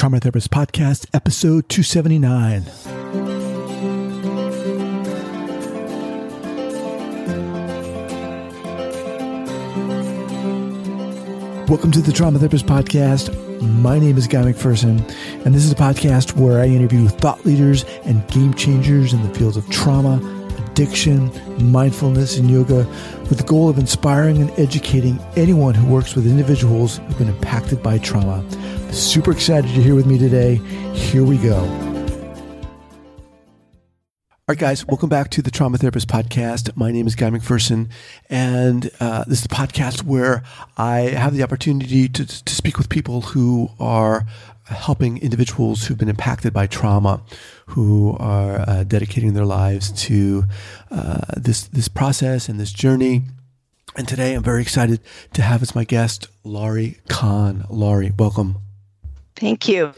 Trauma Therapist Podcast, episode 279. Welcome to the Trauma Therapist Podcast. My name is Guy Macpherson, and this is a podcast where I interview thought leaders and game changers in the fields of trauma, addiction, mindfulness, and yoga with the goal of inspiring and educating anyone who works with individuals who've been impacted by trauma. Super excited you're here with me today. Here we go. All right, guys, welcome back to the Trauma Therapist Podcast. My name is Guy Macpherson, and uh, this is the podcast where I have the opportunity to, to speak with people who are helping individuals who've been impacted by trauma, who are uh, dedicating their lives to uh, this this process and this journey. And today, I'm very excited to have as my guest Laurie Kahn. Laurie, welcome. Thank you.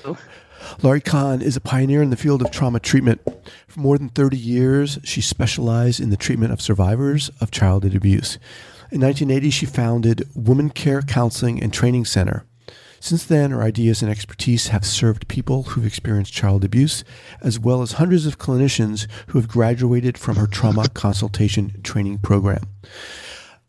Laurie Kahn is a pioneer in the field of trauma treatment. For more than 30 years, she specialized in the treatment of survivors of childhood abuse. In 1980, she founded Womencare Counseling and Training Center. Since then, her ideas and expertise have served people who've experienced child abuse, as well as hundreds of clinicians who have graduated from her trauma consultation training program.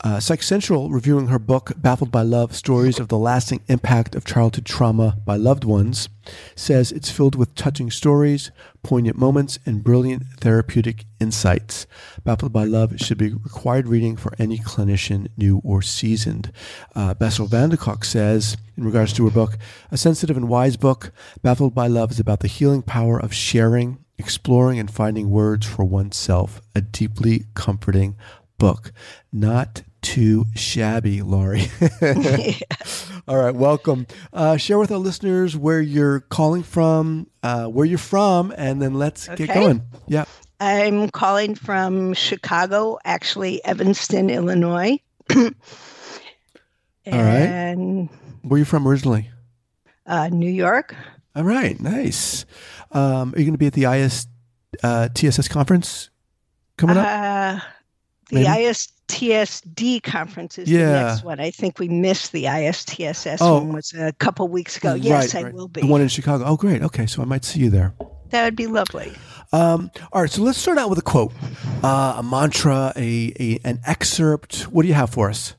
Uh, Psych Central, reviewing her book, Baffled by Love Stories of the Lasting Impact of Childhood Trauma by Loved Ones, says it's filled with touching stories, poignant moments, and brilliant therapeutic insights. Baffled by Love should be required reading for any clinician, new or seasoned. Uh, Bessel van der Kolk says, in regards to her book, a sensitive and wise book, Baffled by Love is about the healing power of sharing, exploring, and finding words for oneself. A deeply comforting book. Not too shabby, Laurie. All right, welcome. Uh, share with our listeners where you're calling from, uh, where you're from, and then let's okay. get going. Yeah. I'm calling from Chicago, actually, Evanston, Illinois. All right. Where are you from originally? Uh, New York. All right, nice. Um, are you going to be at the IS uh, TSS conference coming up? Uh, the Maybe? ISSTD conference is yeah. the next one. I think we missed the ISTSS oh. one was a couple weeks ago. Yes, right, I will be. The one in Chicago. Oh, great. Okay, so I might see you there. That would be lovely. Um, all right, so let's start out with a quote, uh, a mantra, a, a an excerpt. What do you have for us?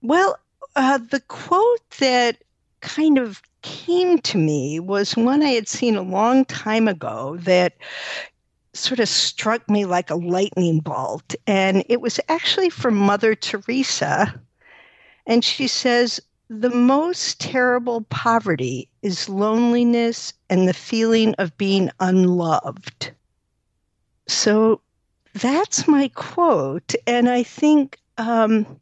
Well, uh, the quote that kind of came to me was one I had seen a long time ago that sort of struck me like a lightning bolt. And it was actually from Mother Teresa. And she says, The most terrible poverty is loneliness and the feeling of being unloved. So that's my quote. And I think um,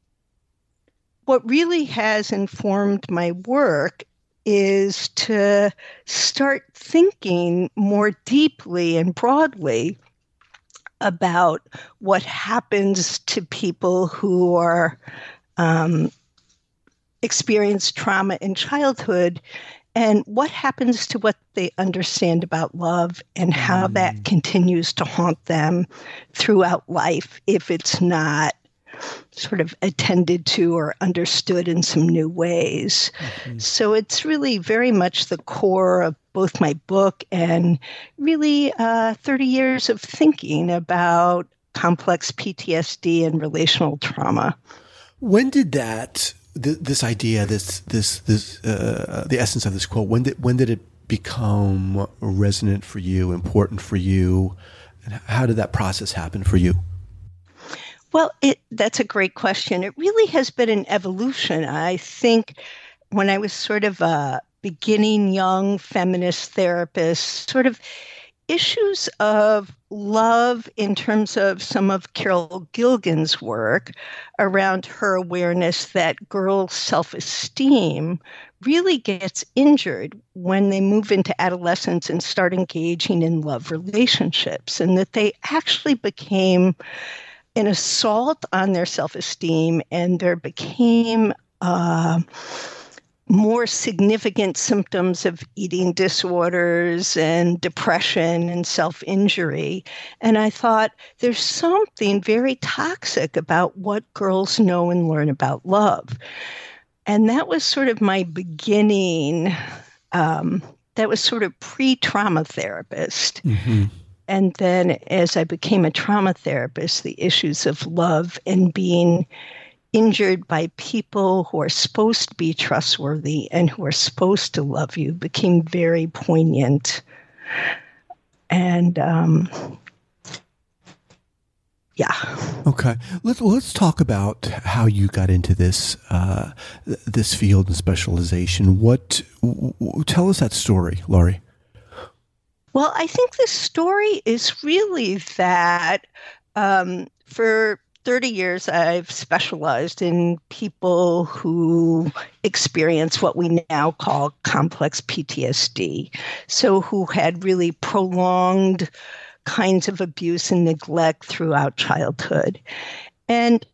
what really has informed my work is to start thinking more deeply and broadly about what happens to people who are um, experience trauma in childhood and what happens to what they understand about love and how mm. that continues to haunt them throughout life if it's not sort of attended to or understood in some new ways. Mm-hmm. So it's really very much the core of both my book and really uh, 30 years of thinking about complex PTSD and relational trauma. When did that th- this idea this this this uh, the essence of this quote when did when did it become resonant for you important for you and how did that process happen for you well, it, that's a great question. It really has been an evolution. I think when I was sort of a beginning young feminist therapist, sort of issues of love in terms of some of Carol Gilligan's work around her awareness that girls' self esteem really gets injured when they move into adolescence and start engaging in love relationships, and that they actually became an assault on their self esteem, and there became uh, more significant symptoms of eating disorders and depression and self injury. And I thought there's something very toxic about what girls know and learn about love. And that was sort of my beginning. Um, that was sort of pre trauma therapist. Mm-hmm. And then as I became a trauma therapist, the issues of love and being injured by people who are supposed to be trustworthy and who are supposed to love you became very poignant. And um, yeah. Okay. Let's let's talk about how you got into this uh, this field and specialization. What w- w- tell us that story, Laurie. Well, I think the story is really that um, for 30 years, I've specialized in people who experience what we now call complex PTSD. So, who had really prolonged kinds of abuse and neglect throughout childhood. And,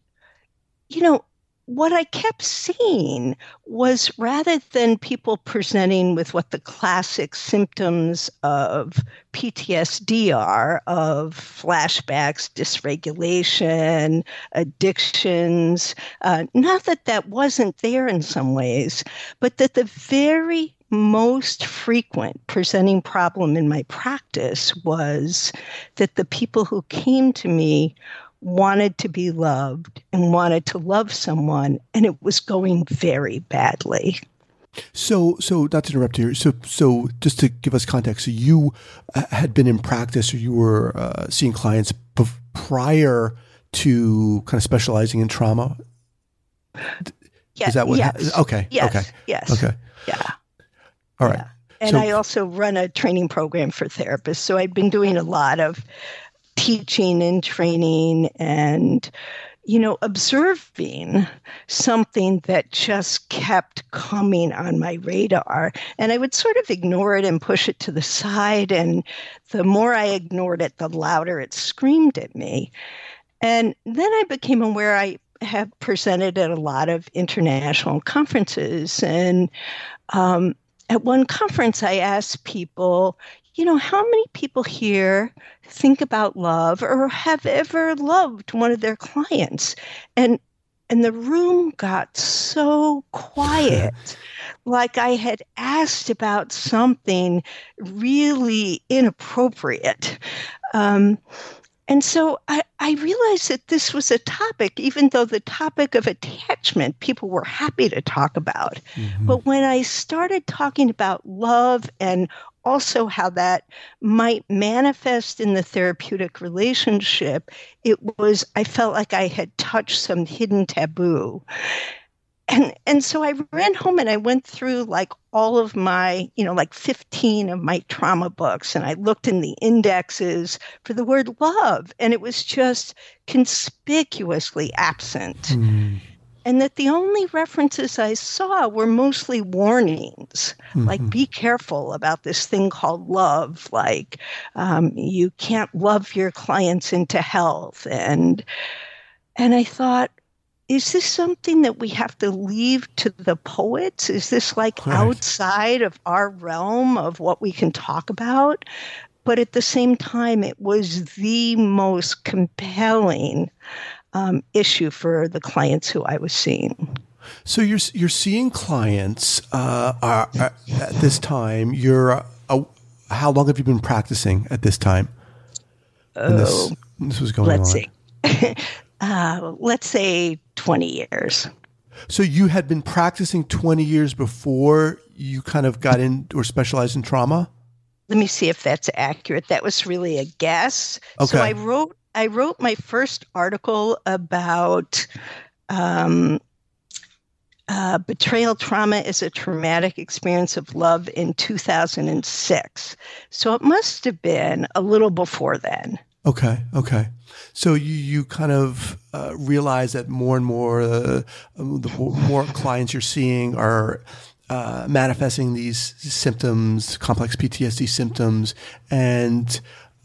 you know, what I kept seeing was rather than people presenting with what the classic symptoms of PTSD are of flashbacks, dysregulation, addictions, uh, not that that wasn't there in some ways, but that the very most frequent presenting problem in my practice was that the people who came to me wanted to be loved and wanted to love someone and it was going very badly so so not to interrupt here so so just to give us context so you uh, had been in practice or you were uh, seeing clients prior to kind of specializing in trauma yes, is that what yes. Ha- okay yes, okay yes okay yeah all right. Yeah. And so, I also run a training program for therapists. So I've been doing a lot of teaching and training and, you know, observing something that just kept coming on my radar. And I would sort of ignore it and push it to the side. And the more I ignored it, the louder it screamed at me. And then I became aware I have presented at a lot of international conferences and um, at one conference, I asked people, you know, how many people here think about love or have ever loved one of their clients? And and the room got so quiet like i had asked about something really inappropriate um, and so I, I, realized that this was a topic, even though the topic of attachment people were happy to talk about. Mm-hmm. But when I started talking about love and also how that might manifest in the therapeutic relationship, it was, I felt like I had touched some hidden taboo and and so I ran home and I went through like all of my, you know, like 15 of my trauma books and I looked in the indexes for the word love and it was just conspicuously absent. Mm. And that the only references I saw were mostly warnings, mm-hmm. like be careful about this thing called love, like um, you can't love your clients into health, and and I thought, is this something that we have to leave to the poets? Is this like right. outside of our realm of what we can talk about? But at the same time, it was the most compelling um, issue for the clients who I was seeing. So you're you're seeing clients uh, are, are at this time. You're uh, how long have you been practicing at this time? Oh, this, this was going let's on. see. uh, let's say 20 years. So you had been practicing 20 years before you kind of got in or specialized in trauma? Let me see if that's accurate. That was really a guess. Okay. So I wrote I wrote my first article about um, uh, betrayal trauma is a traumatic experience of love in 2006. So it must have been a little before then. Okay. Okay. So you, you kind of uh, realize that more and more uh, the more clients you're seeing are uh, manifesting these symptoms, complex PTSD symptoms, and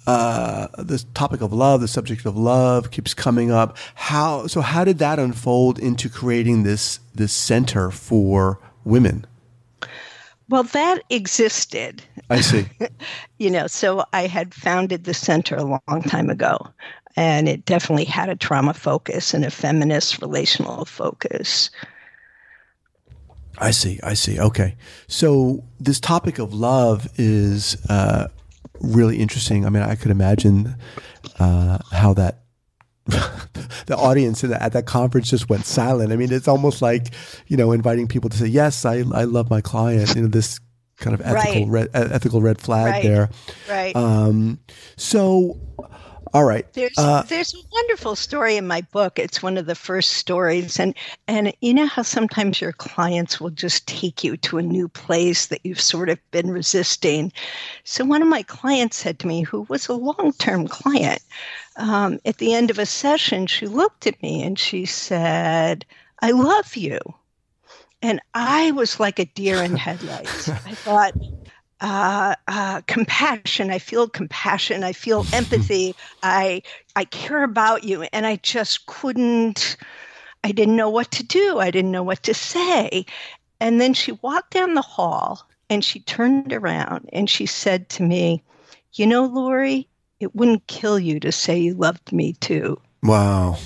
uh, the topic of love, the subject of love, keeps coming up. How so? How did that unfold into creating this this center for women? Well, that existed. I see. you know, so I had founded the center a long time ago and it definitely had a trauma focus and a feminist relational focus. I see. I see. Okay. So this topic of love is uh, really interesting. I mean, I could imagine uh, how that the audience at that conference just went silent. I mean, it's almost like you know inviting people to say, "Yes, I I love my client." You know, this kind of ethical Right. red, ethical red flag Right. there. Right. Um, so, all right. There's Uh, there's a wonderful story in my book. It's one of the first stories, and and you know how sometimes your clients will just take you to a new place that you've sort of been resisting. So one of my clients said to me, who was a long term client, um, at the end of a session, she looked at me and she said, "I love you," and I was like a deer in headlights. I thought uh, uh, compassion. I feel compassion. I feel empathy. I I care about you, and I just couldn't. I didn't know what to do. I didn't know what to say. And then she walked down the hall and she turned around and she said to me, "You know, Laurie, it wouldn't kill you to say you loved me too." wow.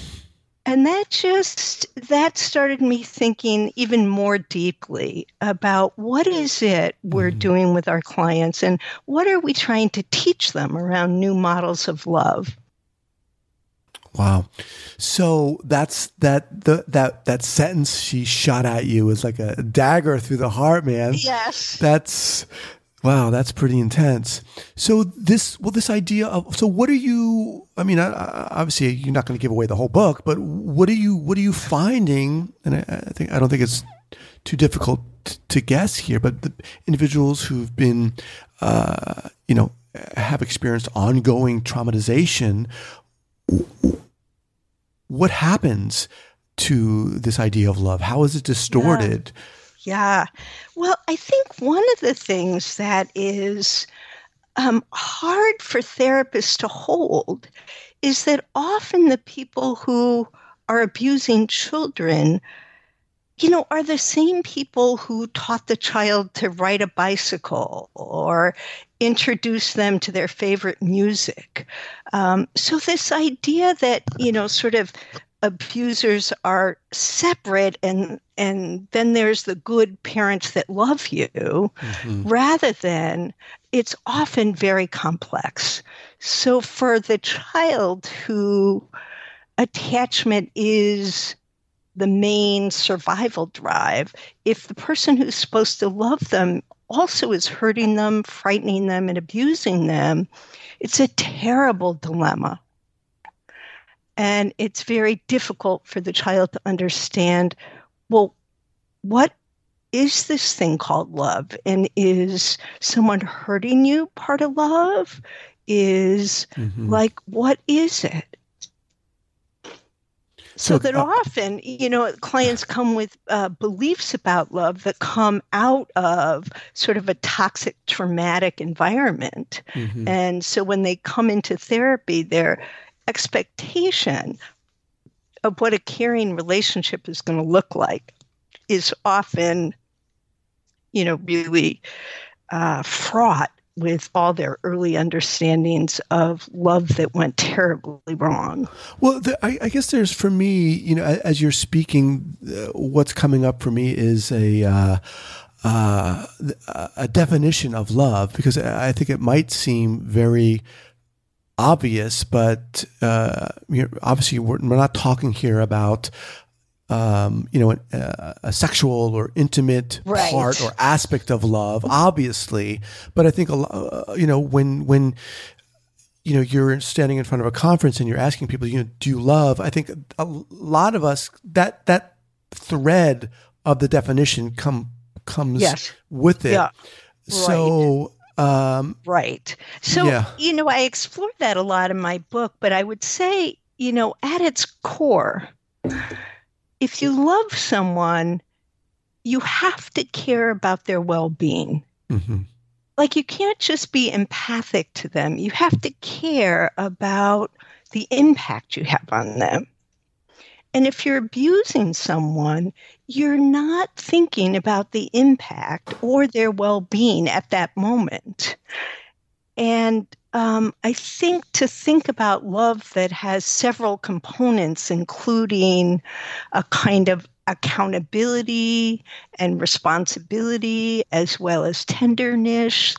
And that just that started me thinking even more deeply about what is it we're Mhm. doing with our clients and what are we trying to teach them around new models of love. Wow. So that's that the that that sentence she shot at you was like a dagger through the heart, man. Yes. That's wow, that's pretty intense. So this well this idea of so what are you I mean I, I, obviously you're not going to give away the whole book, but what are you what are you finding and I, I think I don't think it's too difficult t- to guess here, but the individuals who've been uh, you know have experienced ongoing traumatization what happens to this idea of love? How is it distorted? Yeah. Well, I think one of the things that is um, hard for therapists to hold is that often the people who are abusing children, you know, are the same people who taught the child to ride a bicycle or introduce them to their favorite music. Um, so, this idea that, you know, sort of abusers are separate and and then there's the good parents that love you Mhm. rather than it's often very complex so for the child who attachment is the main survival drive if the person who's supposed to love them also is hurting them frightening them and abusing them it's a terrible dilemma and it's very difficult for the child to understand well, what is this thing called love? And is someone hurting you part of love? Is Mhm. like, what is it? So, So, that uh, often, you know, clients come with uh, beliefs about love that come out of sort of a toxic, traumatic environment. Mhm. And so when they come into therapy, their expectation of what a caring relationship is going to look like is often, you know, really uh, fraught with all their early understandings of love that went terribly wrong. Well, the, I, I guess there's for me, you know, as you're speaking, uh, what's coming up for me is a uh, uh, a definition of love because I I think it might seem very obvious, but uh, you know, obviously we're, we're not talking here about. Um, you know, a, a sexual or intimate Right. part or aspect of love, obviously. But I think a uh, you know when when you know you're standing in front of a conference and you're asking people you know do you love i think a lot of us that that thread of the definition come comes Yes. with it Yeah. so um Right. So, Yeah. you know, I explore that a lot in my book, but I would say, you know, at its core, if you love someone, you have to care about their well being. mhm. Like, you can't just be empathic to them, you have to care about the impact you have on them. And if you're abusing someone, you're not thinking about the impact or their well being at that moment. And um, I think to think about love that has several components, including a kind of accountability and responsibility, as well as tenderness.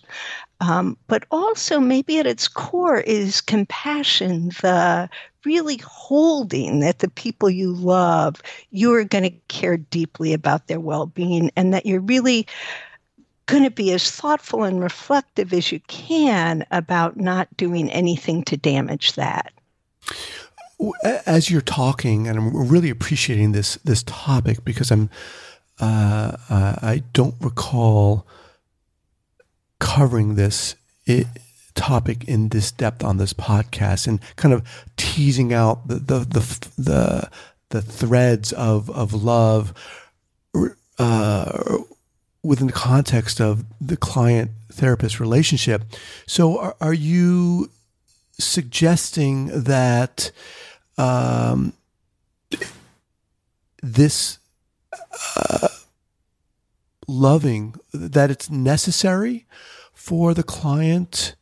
Um, but also, maybe at its core, is compassion, the really holding that the people you love, you're going to care deeply about their well being, and that you're really going to be as thoughtful and reflective as you can about not doing anything to damage that. As you're talking, and I'm really appreciating this this topic because I'm uh, I don't recall covering this topic in this depth on this podcast and kind of teasing out the the the the, the threads of of love uh, within the context of the client therapist relationship. So, are, are you suggesting that um, this uh, loving that it's necessary for the client?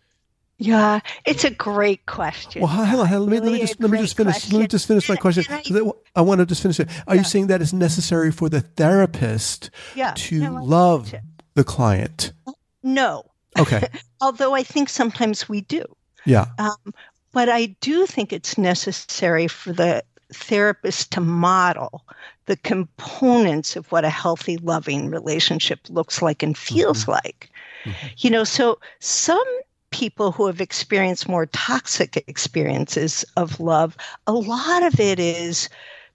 Yeah, it's a great question. Well, hang on, let me, really let me just let me just finish. Question. Let me just finish my question. I, I, want to just finish it. Are yeah. you saying that it's necessary for the therapist yeah, to no, love the client? No. Okay. Although I think sometimes we do. Yeah. Um, but I do think it's necessary for the therapist to model the components of what a healthy, loving relationship looks like and feels mm-hmm. like. Mm-hmm. You know, so some people who have experienced more toxic experiences of love, a lot of it is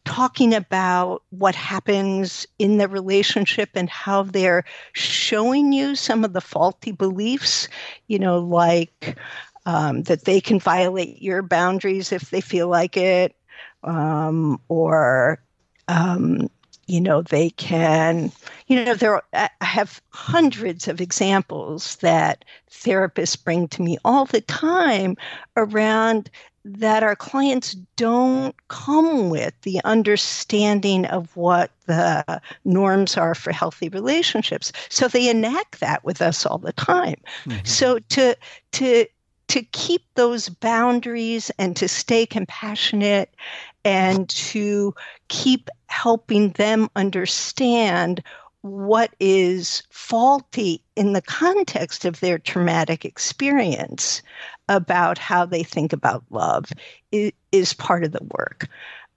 talking about what happens in the relationship and how they're showing you some of the faulty beliefs, you know, like um, that they can violate your boundaries if they feel like it, um, or um, you know they can you know there are, i have hundreds of examples that therapists bring to me all the time around that our clients don't come with the understanding of what the norms are for healthy relationships so they enact that with us all the time mm-hmm. so to to to keep those boundaries and to stay compassionate and to keep helping them understand what is faulty in the context of their traumatic experience about how they think about love is, is part of the work.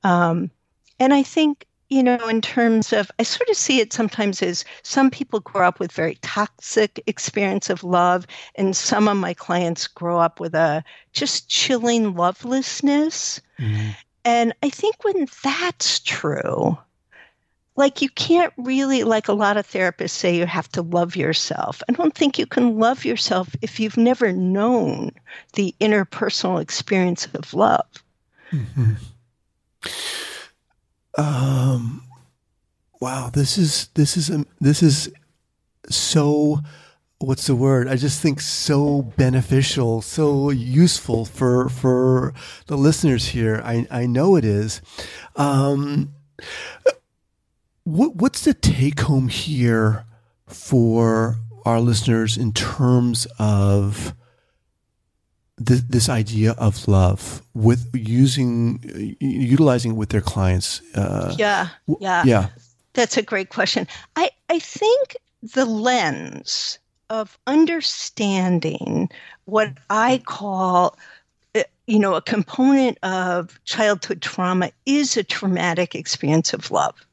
Um, and I think, you know, in terms of, I sort of see it sometimes as some people grow up with very toxic experience of love, and some of my clients grow up with a just chilling lovelessness. Mm-hmm. And I think when that's true, like you can't really, like a lot of therapists say, you have to love yourself. I don't think you can love yourself if you've never known the interpersonal experience of love. Mm-hmm. Um, wow, this is this is um, this is so what's the word? I just think so beneficial, so useful for for the listeners here. I I know it is. Um, what what's the take home here for our listeners in terms of this, this idea of love with using utilizing it with their clients? Uh, yeah, yeah, yeah. That's a great question. I I think the lens of understanding what I call uh, you know, a component of childhood trauma is a traumatic experience of love.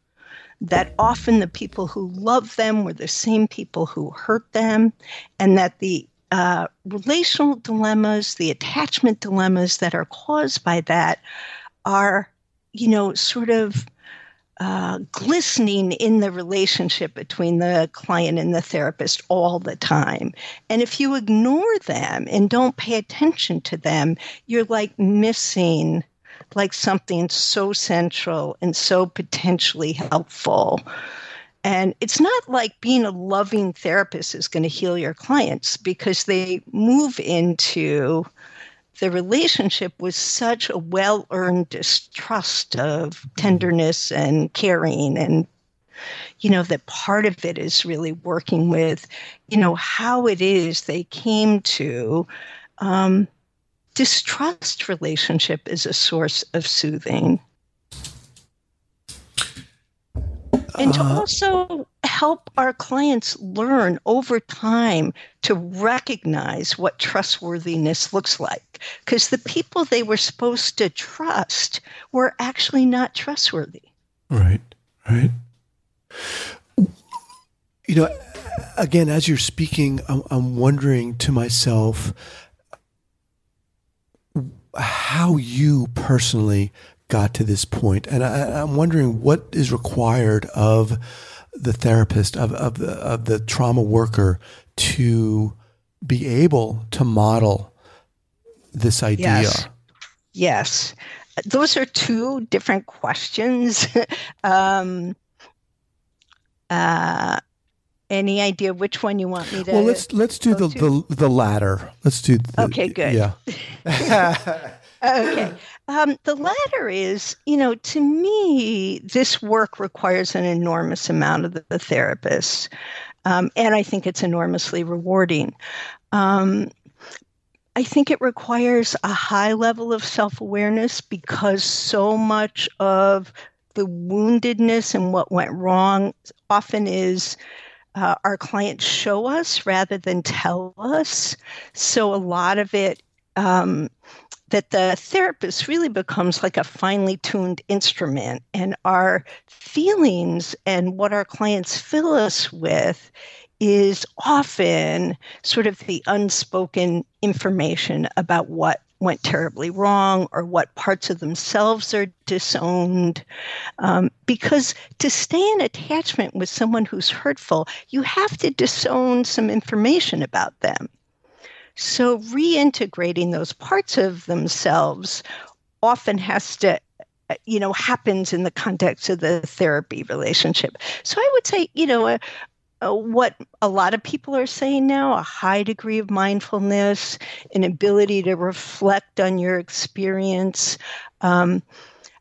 That often the people who love them were the same people who hurt them, and that the uh, relational dilemmas, the attachment dilemmas that are caused by that are, you know, sort of uh, glistening in the relationship between the client and the therapist all the time. And if you ignore them and don't pay attention to them, you're like missing like something so central and so potentially helpful. And it's not like being a loving therapist is going to heal your clients because they move into the relationship was such a well earned distrust of tenderness and caring and you know that part of it is really working with you know how it is they came to um, distrust relationship as a source of soothing. And to also help our clients learn over time to recognize what trustworthiness looks like. Because the people they were supposed to trust were actually not trustworthy. Right, right. You know, again, as you're speaking, I'm, I'm wondering to myself how you personally got to this point, and I, I'm wondering what is required of the therapist of, of the of the trauma worker to be able to model this idea. Yes. yes. Those are two different questions. um, uh, any idea which one you want me to? Well, let's let's do the, the the latter. Let's do. The, okay, good. Yeah. okay. Um, the latter is, you know, to me, this work requires an enormous amount of the, the therapist, um, and I think it's enormously rewarding. Um, I think it requires a high level of self awareness because so much of the woundedness and what went wrong often is uh, our clients show us rather than tell us. So a lot of it um, that the therapist really becomes like a finely tuned instrument, and our feelings and what our clients fill us with is often sort of the unspoken information about what went terribly wrong or what parts of themselves are disowned. Um, because to stay in attachment with someone who's hurtful, you have to disown some information about them. So reintegrating those parts of themselves often has to you know happens in the context of the therapy relationship. So i would say you know a, uh, what a lot of people are saying now a high degree of mindfulness, an ability to reflect on your experience, um,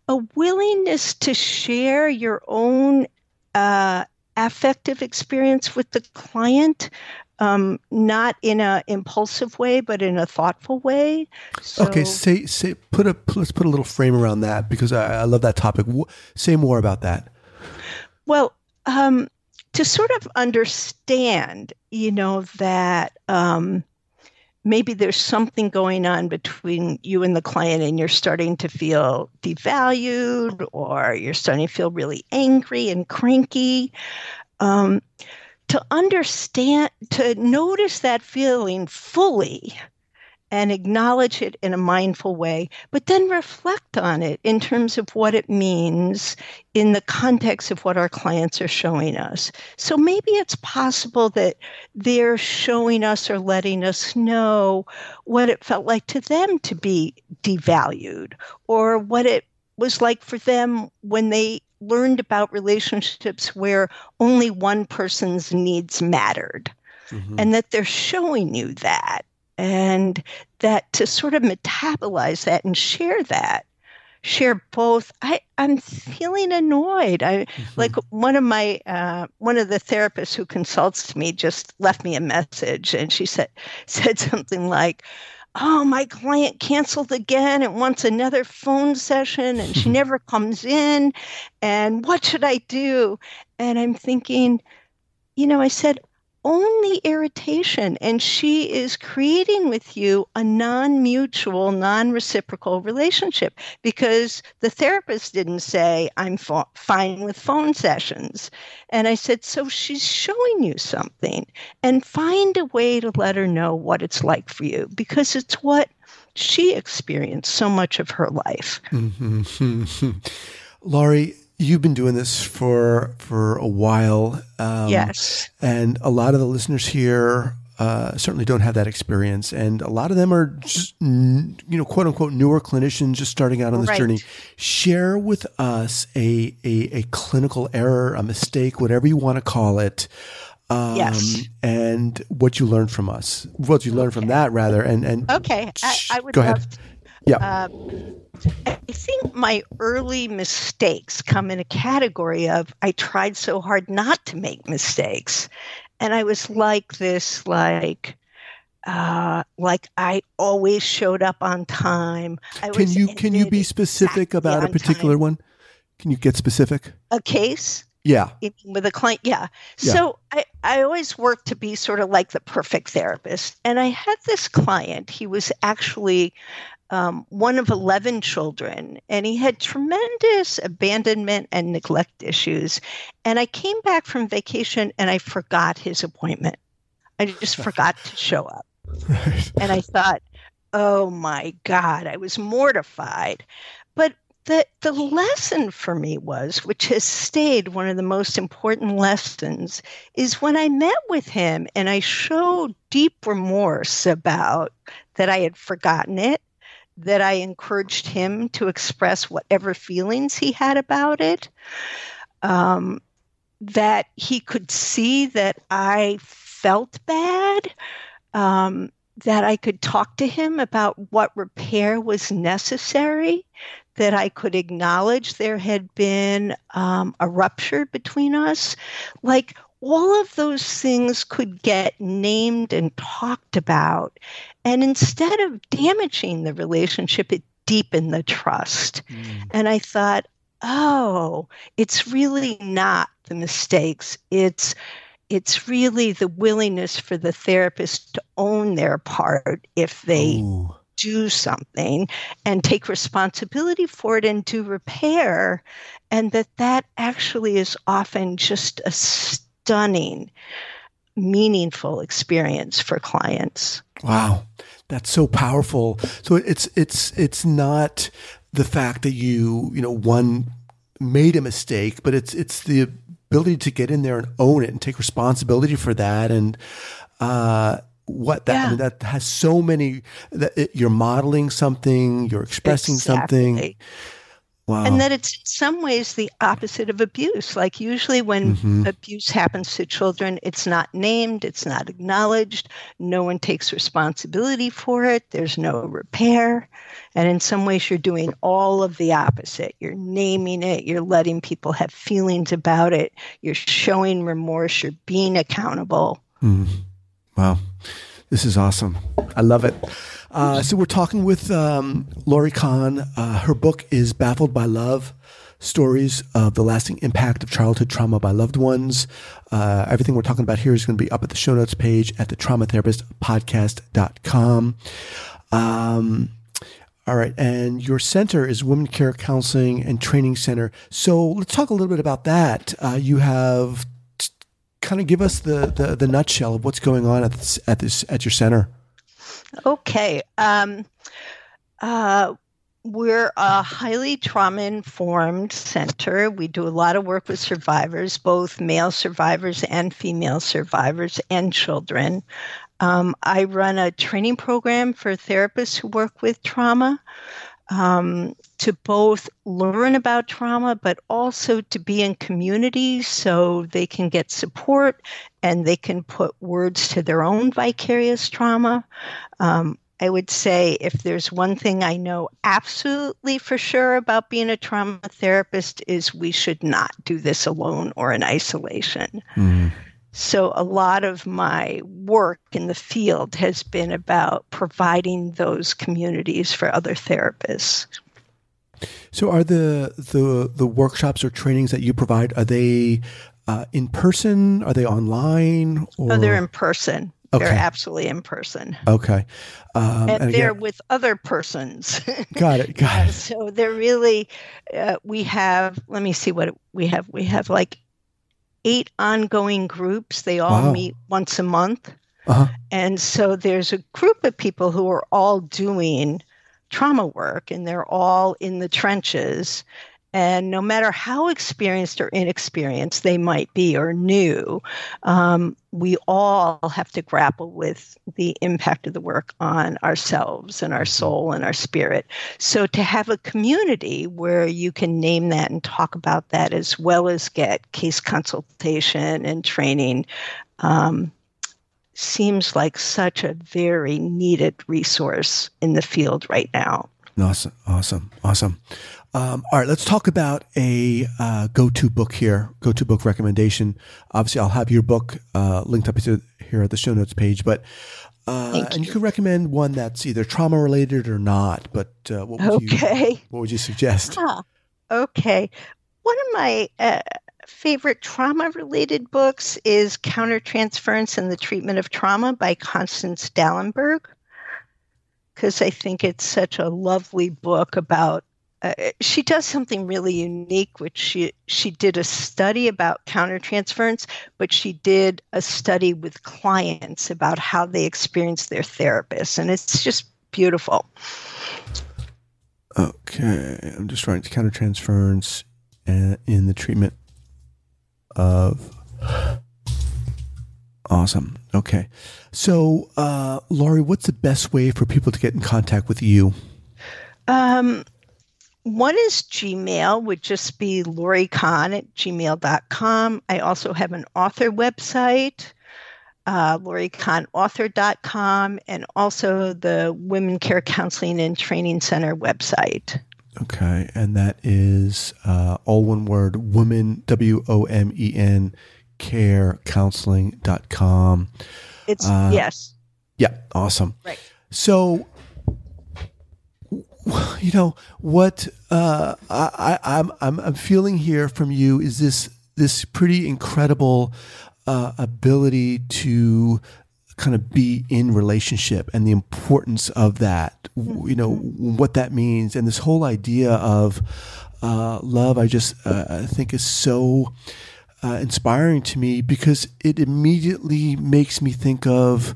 a willingness to share your own uh, affective experience with the client. Um, not in a impulsive way, but in a thoughtful way. So, okay, say say put a let's put a little frame around that because I, I love that topic. Say more about that. Well, um, to sort of understand, you know, that um, maybe there's something going on between you and the client and you're starting to feel devalued or you're starting to feel really angry and cranky. Um, to understand, to notice that feeling fully and acknowledge it in a mindful way, but then reflect on it in terms of what it means in the context of what our clients are showing us. So maybe it's possible that they're showing us or letting us know what it felt like to them to be devalued or what it was like for them when they learned about relationships where only one person's needs mattered. Mm-hmm. And that they're showing you that and that to sort of metabolize that and share that share both i i'm feeling annoyed i mm-hmm. like one of my uh, one of the therapists who consults me just left me a message and she said said something like oh my client canceled again and wants another phone session and she never comes in and what should i do and i'm thinking you know i said only irritation. And she is creating with you a non mutual, non reciprocal relationship because the therapist didn't say, I'm f- fine with phone sessions. And I said, So she's showing you something and find a way to let her know what it's like for you because it's what she experienced so much of her life. Mm-hmm. Laurie, You've been doing this for for a while. Um, yes. And a lot of the listeners here uh, certainly don't have that experience, and a lot of them are just you know quote unquote newer clinicians just starting out on this right. journey. Share with us a, a, a clinical error, a mistake, whatever you want to call it. Um, yes. And what you learned from us, what you learned okay. from that, rather, and and okay, I, I would go ahead. To, yeah. Uh, I think my early mistakes come in a category of I tried so hard not to make mistakes. And I was like this, like, uh, like I always showed up on time. I can you can you be specific about a particular time. one? Can you get specific? A case? Yeah. with a client. Yeah. yeah. So I, I always worked to be sort of like the perfect therapist. And I had this client. He was actually um, one of 11 children, and he had tremendous abandonment and neglect issues. And I came back from vacation and I forgot his appointment. I just forgot to show up. Right. And I thought, oh my God, I was mortified. But the, the lesson for me was, which has stayed one of the most important lessons, is when I met with him and I showed deep remorse about that I had forgotten it that I encouraged him to express whatever feelings he had about it. Um, that he could see that I felt bad, um, that I could talk to him about what repair was necessary, that I could acknowledge there had been um, a rupture between us. Like all of those things could get named and talked about. And instead of damaging the relationship, it deepened the trust. Mm. And I thought, oh, it's really not the mistakes. It's it's really the willingness for the therapist to own their part if they Ooh. do something and take responsibility for it and do repair and that that actually is often just a stunning meaningful experience for clients. Wow. That's so powerful. So it's it's it's not the fact that you, you know, one made a mistake, but it's it's the ability to get in there and own it and take responsibility for that and uh what that yeah. I mean, that has so many that it, you're modeling something, you're expressing exactly. something Wow. And that it's in some ways the opposite of abuse. Like usually when mm-hmm. abuse happens to children, it's not named, it's not acknowledged, no one takes responsibility for it, there's no repair. And in some ways, you're doing all of the opposite. You're naming it, you're letting people have feelings about it, you're showing remorse, you're being accountable. Mm. Wow. This is awesome. I love it. Uh, so we're talking with um, Laurie Kahn. Uh, her book is Baffled by Love stories of the lasting impact of childhood trauma by loved ones. Uh, everything we're talking about here is going to be up at the show notes page at the traumatherapistpodcast.com. Um, all right. And your center is Womencare Counseling and Training Center. So let's talk a little bit about that. Uh, you have kind of give us the, the, the, nutshell of what's going on at this, at this, at your center. Okay. Um, uh, we're a highly trauma informed center. We do a lot of work with survivors, both male survivors and female survivors, and children. Um, I run a training program for therapists who work with trauma um, to both learn about trauma, but also to be in community so they can get support and they can put words to their own vicarious trauma. Um, I would say if there's one thing I know absolutely for sure about being a trauma therapist is we should not do this alone or in isolation. Mm. So a lot of my work in the field has been about providing those communities for other therapists. So are the the the workshops or trainings that you provide are they uh, in person? Are they online? Or? Oh, they're in person. Okay. They're absolutely in person. Okay. Um, and, and, they're again, with other persons. got it. Got it. so they're really, uh, we have, let me see what we have. We have like eight ongoing groups. They all wow. meet once a month. Uh-huh. And so there's a group of people who are all doing trauma work and they're all in the trenches and no matter how experienced or inexperienced they might be or new, um, we all have to grapple with the impact of the work on ourselves and our soul and our spirit. So to have a community where you can name that and talk about that as well as get case consultation and training. Um, seems like such a very needed resource in the field right now. Awesome, awesome, awesome. Um, all right, let's talk about a uh, go-to book here, go-to book recommendation. Obviously, I'll have your book uh, linked up here at the show notes page, but uh, and you can recommend one that's either trauma related or not. But uh, what would okay. you what would you suggest? okay, one of my uh, favorite trauma related books is Countertransference and the Treatment of Trauma by Constance Dalenberg, because I think it's such a lovely book about. Uh, she does something really unique, which she she did a study about countertransference, but she did a study with clients about how they experience their therapists, and it's just beautiful. Okay, I'm just trying writing countertransference and in the treatment of. Awesome. Okay. So, uh, Laurie, what's the best way for people to get in contact with you? Um, one is Gmail, would just be Laurie Kahn at gmail.com. I also have an author website, uh, lauriekahnauthor.com, and also the Womencare Counseling and Training Center website. Okay, and that is uh, all one word, women, W O M E N, carecounseling.com. It's, uh, yes. Yeah, awesome. Right. So, you know what uh, I, I'm I'm I'm feeling here from you is this this pretty incredible uh, ability to kind of be in relationship and the importance of that you know what that means. And this whole idea of uh, love i just uh, i think is so uh, inspiring to me because it immediately makes me think of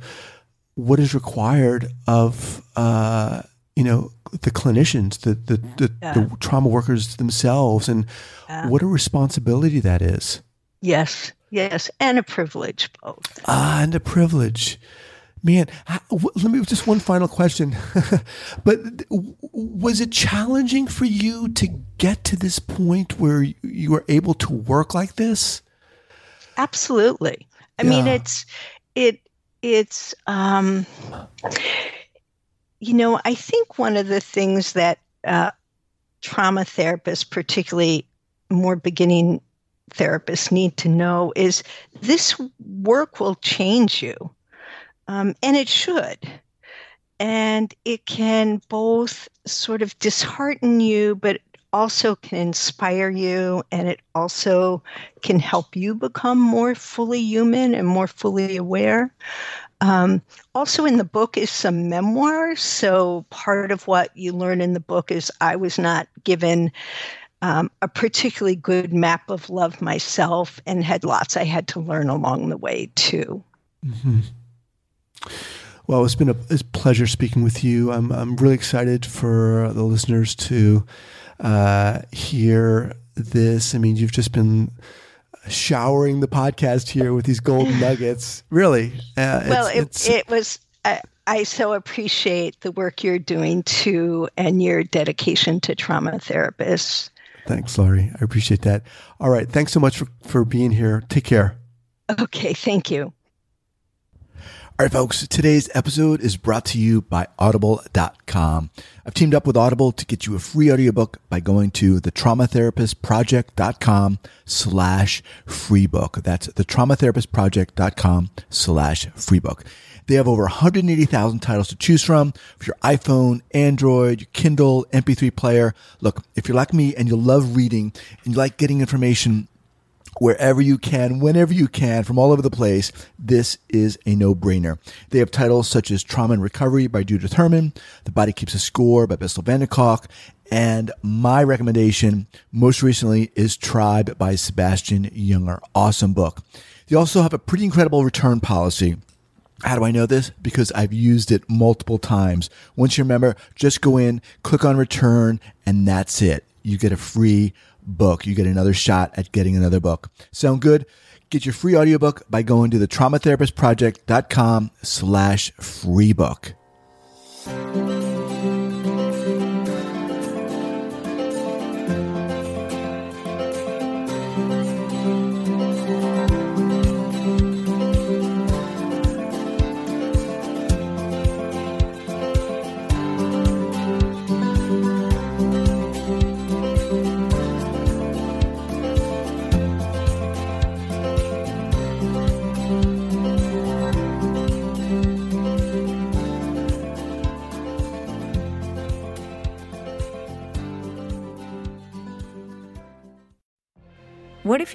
what is required of uh, you know the clinicians the the, the, yeah. the trauma workers themselves and yeah. what a responsibility that is yes Yes, and a privilege both. Ah, and a privilege. Man, let me just one final question. but was it challenging for you to get to this point where you were able to work like this? Absolutely. I yeah. mean, it's it it's um you know, I think one of the things that uh, trauma therapists, particularly more beginning therapists need to know is this work will change you, um, and it should. And it can both sort of dishearten you, but also can inspire you, and it also can help you become more fully human and more fully aware. Um, also, in the book is some memoirs. So, part of what you learn in the book is I was not given um, a particularly good map of love myself and had lots I had to learn along the way too. Mm-hmm. Well, it's been a, a, pleasure speaking with you. I'm, I'm really excited for the listeners to uh, hear this. I mean, you've just been showering the podcast here with these golden nuggets. Really. Uh, well, it's, it, it's, it was. Uh, I so appreciate the work you're doing too and your dedication to trauma therapists. Thanks, Laurie. I appreciate that. All right. Thanks so much for, for being here. Take care. Okay. Thank you. All right, folks, today's episode is brought to you by audible.com. I've teamed up with Audible to get you a free audiobook by going to the traumatherapistproject.com slash free book. That's the traumatherapistproject.com slash free book. They have over 180,000 titles to choose from for your iPhone, Android, your Kindle, MP3 player. Look, if you're like me and you love reading and you like getting information wherever you can, whenever you can, from all over the place, this is a no-brainer. They have titles such as Trauma and Recovery by Judith Herman, The Body Keeps a Score by Bessel van der Kolk, and my recommendation most recently is Tribe by Sebastian Junger. Awesome book. They also have a pretty incredible return policy how do I know this? Because I've used it multiple times. Once you remember, just go in, click on return, and that's it. You get a free book. You get another shot at getting another book. Sound good? Get your free audiobook by going to the traumatherapistproject.com slash free book.